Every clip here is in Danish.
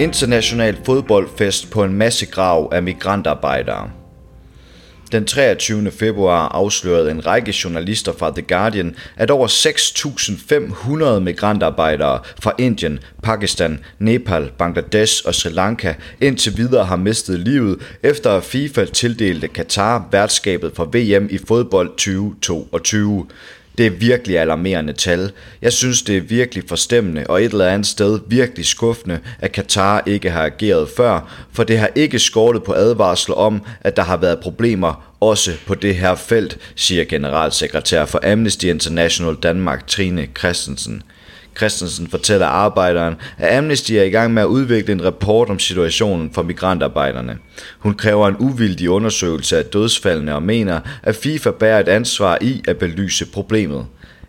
International fodboldfest på en masse grav af migrantarbejdere. Den 23. februar afslørede en række journalister fra The Guardian, at over 6.500 migrantarbejdere fra Indien, Pakistan, Nepal, Bangladesh og Sri Lanka indtil videre har mistet livet, efter at FIFA tildelte Katar værtskabet for VM i fodbold 2022. Det er virkelig alarmerende tal. Jeg synes, det er virkelig forstemmende og et eller andet sted virkelig skuffende, at Katar ikke har ageret før, for det har ikke skortet på advarsler om, at der har været problemer også på det her felt, siger generalsekretær for Amnesty International Danmark Trine Christensen. Christensen fortæller arbejderen, at Amnesty er i gang med at udvikle en rapport om situationen for migrantarbejderne. Hun kræver en uvildig undersøgelse af dødsfaldene og mener, at FIFA bærer et ansvar i at belyse problemet.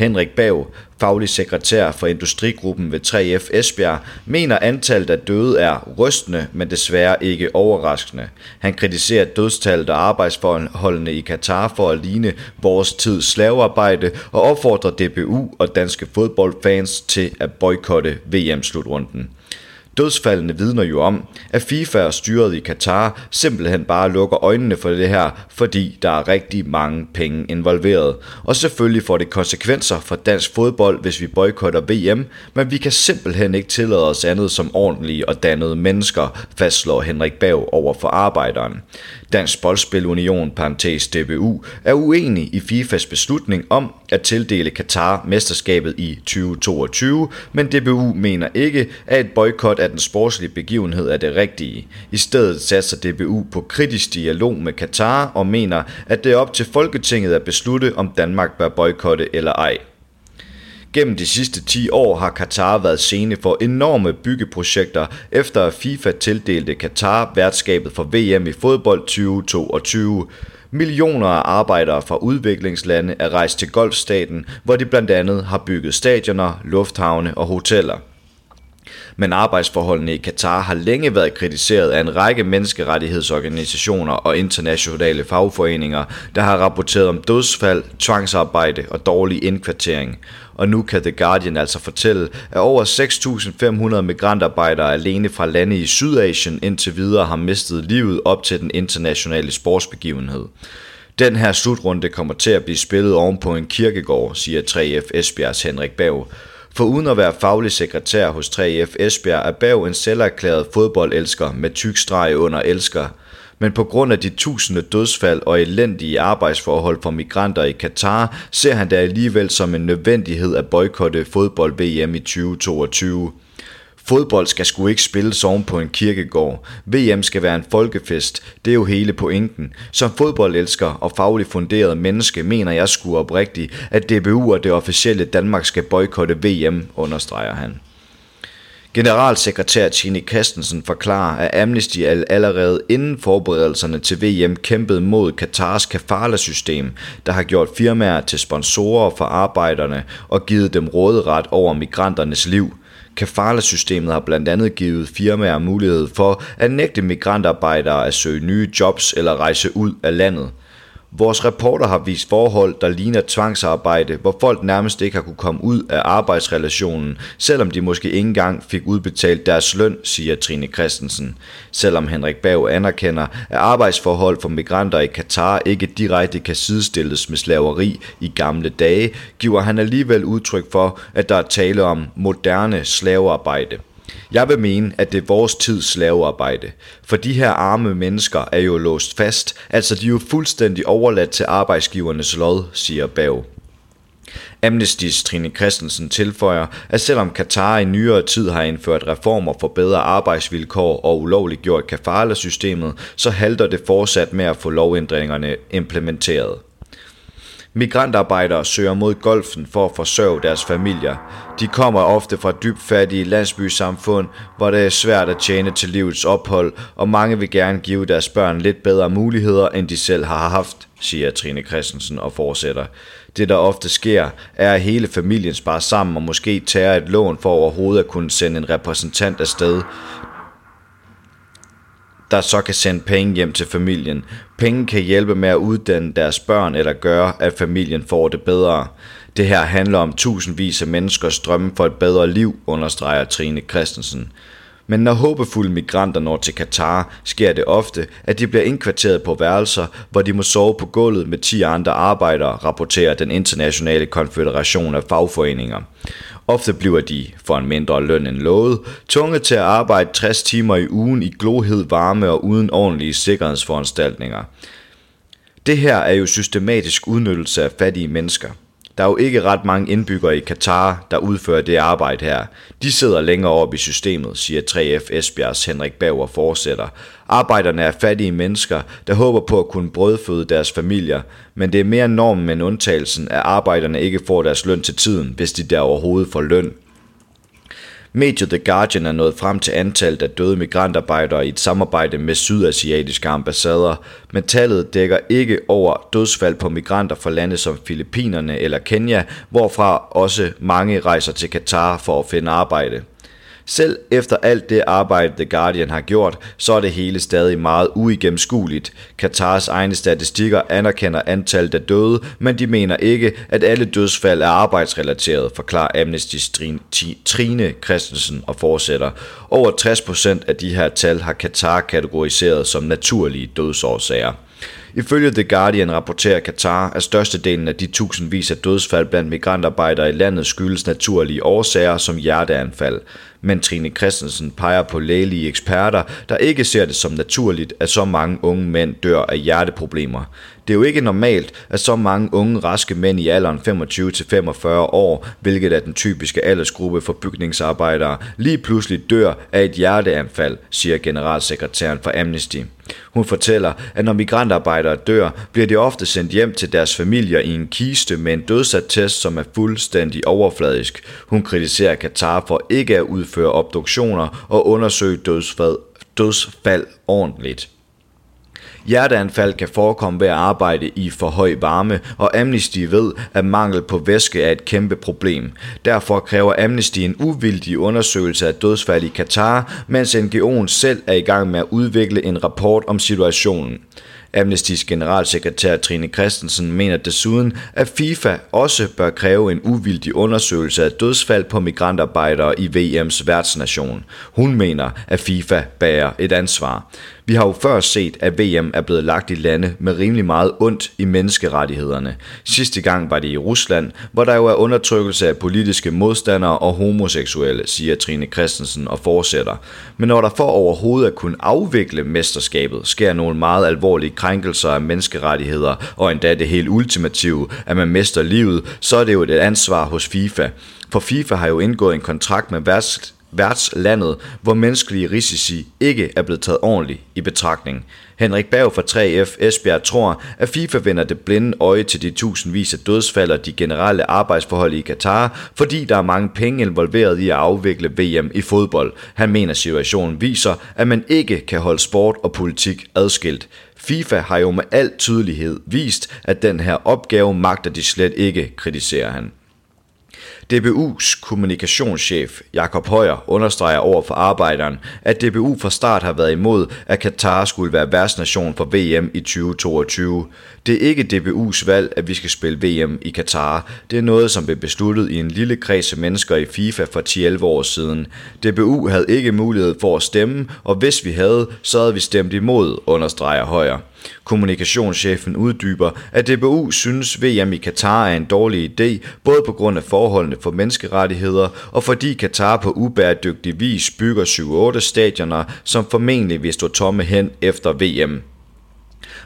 Henrik Bav, faglig sekretær for industrigruppen ved 3F Esbjerg, mener antallet af døde er rystende, men desværre ikke overraskende. Han kritiserer dødstallet og arbejdsforholdene i Katar for at ligne vores tids slavearbejde og opfordrer DBU og danske fodboldfans til at boykotte VM-slutrunden. Dødsfaldene vidner jo om, at FIFA og styret i Katar simpelthen bare lukker øjnene for det her, fordi der er rigtig mange penge involveret. Og selvfølgelig får det konsekvenser for dansk fodbold, hvis vi boykotter VM, men vi kan simpelthen ikke tillade os andet som ordentlige og dannede mennesker, fastslår Henrik Bav over for arbejderen. Dansk Boldspilunion, parentes DBU, er uenig i FIFAs beslutning om at tildele Katar mesterskabet i 2022, men DBU mener ikke, at et boykot af den sportslige begivenhed er det rigtige. I stedet satser DBU på kritisk dialog med Katar og mener, at det er op til Folketinget at beslutte, om Danmark bør boykotte eller ej. Gennem de sidste 10 år har Katar været scene for enorme byggeprojekter, efter at FIFA tildelte Katar værtskabet for VM i fodbold 2022. Millioner af arbejdere fra udviklingslande er rejst til Golfstaten, hvor de blandt andet har bygget stadioner, lufthavne og hoteller. Men arbejdsforholdene i Katar har længe været kritiseret af en række menneskerettighedsorganisationer og internationale fagforeninger, der har rapporteret om dødsfald, tvangsarbejde og dårlig indkvartering og nu kan The Guardian altså fortælle, at over 6.500 migrantarbejdere alene fra lande i Sydasien indtil videre har mistet livet op til den internationale sportsbegivenhed. Den her slutrunde kommer til at blive spillet oven på en kirkegård, siger 3F Esbjergs Henrik Bav. For uden at være faglig sekretær hos 3F Esbjerg er Bav en selverklæret fodboldelsker med tyk streg under elsker – men på grund af de tusinde dødsfald og elendige arbejdsforhold for migranter i Katar, ser han det alligevel som en nødvendighed at boykotte fodbold-VM i 2022. Fodbold skal sgu ikke spilles oven på en kirkegård. VM skal være en folkefest. Det er jo hele pointen. Som fodboldelsker og fagligt funderet menneske mener jeg sgu oprigtigt, at DBU og det officielle Danmark skal boykotte VM, understreger han. Generalsekretær Tine Kastensen forklarer, at Amnesty allerede inden forberedelserne til VM kæmpede mod Katars kafala-system, der har gjort firmaer til sponsorer for arbejderne og givet dem råderet over migranternes liv. Kafala-systemet har blandt andet givet firmaer mulighed for at nægte migrantarbejdere at søge nye jobs eller rejse ud af landet. Vores reporter har vist forhold, der ligner tvangsarbejde, hvor folk nærmest ikke har kunne komme ud af arbejdsrelationen, selvom de måske ikke engang fik udbetalt deres løn, siger Trine Christensen. Selvom Henrik Bav anerkender, at arbejdsforhold for migranter i Katar ikke direkte kan sidestilles med slaveri i gamle dage, giver han alligevel udtryk for, at der er tale om moderne slavearbejde. Jeg vil mene, at det er vores tids slavearbejde, for de her arme mennesker er jo låst fast, altså de er jo fuldstændig overladt til arbejdsgivernes lod, siger Bav. Amnestys Trine Christensen tilføjer, at selvom Katar i nyere tid har indført reformer for bedre arbejdsvilkår og ulovliggjort kafala-systemet, så halter det fortsat med at få lovændringerne implementeret. Migrantarbejdere søger mod golfen for at forsørge deres familier. De kommer ofte fra dybt fattige landsbysamfund, hvor det er svært at tjene til livets ophold, og mange vil gerne give deres børn lidt bedre muligheder, end de selv har haft, siger Trine Christensen og fortsætter. Det der ofte sker, er at hele familien sparer sammen og måske tager et lån for overhovedet at kunne sende en repræsentant afsted der så kan sende penge hjem til familien. Penge kan hjælpe med at uddanne deres børn eller gøre, at familien får det bedre. Det her handler om tusindvis af menneskers drømme for et bedre liv, understreger Trine Christensen. Men når håbefulde migranter når til Katar, sker det ofte, at de bliver indkvarteret på værelser, hvor de må sove på gulvet med 10 andre arbejdere, rapporterer den internationale konfederation af fagforeninger. Ofte bliver de, for en mindre løn end lovet, tvunget til at arbejde 60 timer i ugen i glohed varme og uden ordentlige sikkerhedsforanstaltninger. Det her er jo systematisk udnyttelse af fattige mennesker. Der er jo ikke ret mange indbyggere i Katar, der udfører det arbejde her. De sidder længere oppe i systemet, siger 3F Esbjergs Henrik Bauer fortsætter. Arbejderne er fattige mennesker, der håber på at kunne brødføde deres familier, men det er mere normen end undtagelsen, at arbejderne ikke får deres løn til tiden, hvis de der overhovedet får løn. Mediet The Guardian er nået frem til antallet af døde migrantarbejdere i et samarbejde med sydasiatiske ambassader, men tallet dækker ikke over dødsfald på migranter fra lande som Filippinerne eller Kenya, hvorfra også mange rejser til Katar for at finde arbejde. Selv efter alt det arbejde, The Guardian har gjort, så er det hele stadig meget uigennemskueligt. Katars egne statistikker anerkender antallet af døde, men de mener ikke, at alle dødsfald er arbejdsrelateret, forklarer Amnesty Trine Christensen og fortsætter. Over 60% af de her tal har Katar kategoriseret som naturlige dødsårsager. Ifølge The Guardian rapporterer Katar, at størstedelen af de tusindvis af dødsfald blandt migrantarbejdere i landet skyldes naturlige årsager som hjerteanfald. Men Trine Christensen peger på lægelige eksperter, der ikke ser det som naturligt, at så mange unge mænd dør af hjerteproblemer. Det er jo ikke normalt, at så mange unge, raske mænd i alderen 25-45 år, hvilket er den typiske aldersgruppe for bygningsarbejdere, lige pludselig dør af et hjerteanfald, siger generalsekretæren for Amnesty. Hun fortæller, at når migrantarbejdere dør, bliver de ofte sendt hjem til deres familier i en kiste med en dødsattest, som er fuldstændig overfladisk. Hun kritiserer Katar for ikke at udføre obduktioner og undersøge dødsfald, dødsfald ordentligt. Hjerteanfald kan forekomme ved at arbejde i for høj varme, og Amnesty ved, at mangel på væske er et kæmpe problem. Derfor kræver Amnesty en uvildig undersøgelse af dødsfald i Katar, mens NGO'en selv er i gang med at udvikle en rapport om situationen. Amnestys generalsekretær Trine Christensen mener desuden, at FIFA også bør kræve en uvildig undersøgelse af dødsfald på migrantarbejdere i VM's værtsnation. Hun mener, at FIFA bærer et ansvar. Vi har jo før set, at VM er blevet lagt i lande med rimelig meget ondt i menneskerettighederne. Sidste gang var det i Rusland, hvor der jo er undertrykkelse af politiske modstandere og homoseksuelle, siger Trine Christensen og fortsætter. Men når der for overhovedet at kunne afvikle mesterskabet, sker nogle meget alvorlige krænkelser af menneskerettigheder, og endda det helt ultimative, at man mister livet, så er det jo et ansvar hos FIFA. For FIFA har jo indgået en kontrakt med værst værtslandet, hvor menneskelige risici ikke er blevet taget ordentligt i betragtning. Henrik Berg fra 3F Esbjerg tror, at FIFA vender det blinde øje til de tusindvis af dødsfald og de generelle arbejdsforhold i Katar, fordi der er mange penge involveret i at afvikle VM i fodbold. Han mener, situationen viser, at man ikke kan holde sport og politik adskilt. FIFA har jo med al tydelighed vist, at den her opgave magter de slet ikke, kritiserer han. DBU's kommunikationschef Jakob Højer understreger over for arbejderen, at DBU fra start har været imod, at Katar skulle være værtsnation for VM i 2022. Det er ikke DBU's valg, at vi skal spille VM i Katar. Det er noget, som blev besluttet i en lille kreds af mennesker i FIFA for 10-11 år siden. DBU havde ikke mulighed for at stemme, og hvis vi havde, så havde vi stemt imod, understreger Højer. Kommunikationschefen uddyber, at DBU synes VM i Katar er en dårlig idé, både på grund af forholdene for menneskerettigheder, og fordi Katar på ubæredygtig vis bygger 7-8 stadioner, som formentlig vil stå tomme hen efter VM.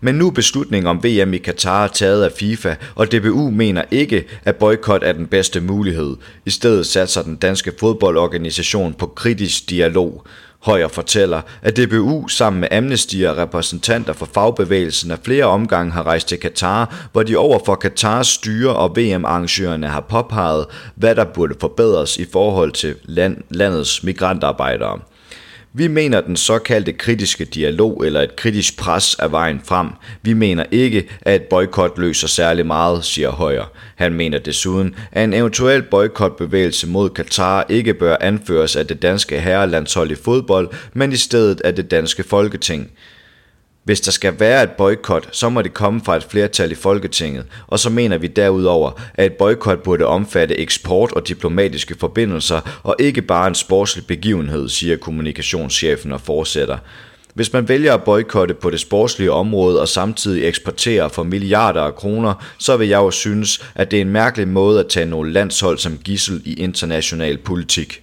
Men nu er beslutningen om VM i Katar taget af FIFA, og DBU mener ikke, at boykot er den bedste mulighed. I stedet satser den danske fodboldorganisation på kritisk dialog. Højer fortæller, at DBU sammen med Amnesty og repræsentanter for fagbevægelsen af flere omgange har rejst til Katar, hvor de over for Katars styre og VM-arrangørerne har påpeget, hvad der burde forbedres i forhold til land, landets migrantarbejdere. Vi mener, at den såkaldte kritiske dialog eller et kritisk pres er vejen frem. Vi mener ikke, at et boykot løser særlig meget, siger Højer. Han mener desuden, at en eventuel boykotbevægelse mod Katar ikke bør anføres af det danske herrelandshold i fodbold, men i stedet af det danske folketing. Hvis der skal være et boykot, så må det komme fra et flertal i Folketinget, og så mener vi derudover, at et boykot burde omfatte eksport og diplomatiske forbindelser, og ikke bare en sportslig begivenhed, siger kommunikationschefen og fortsætter. Hvis man vælger at boykotte på det sportslige område og samtidig eksportere for milliarder af kroner, så vil jeg jo synes, at det er en mærkelig måde at tage nogle landshold som gissel i international politik.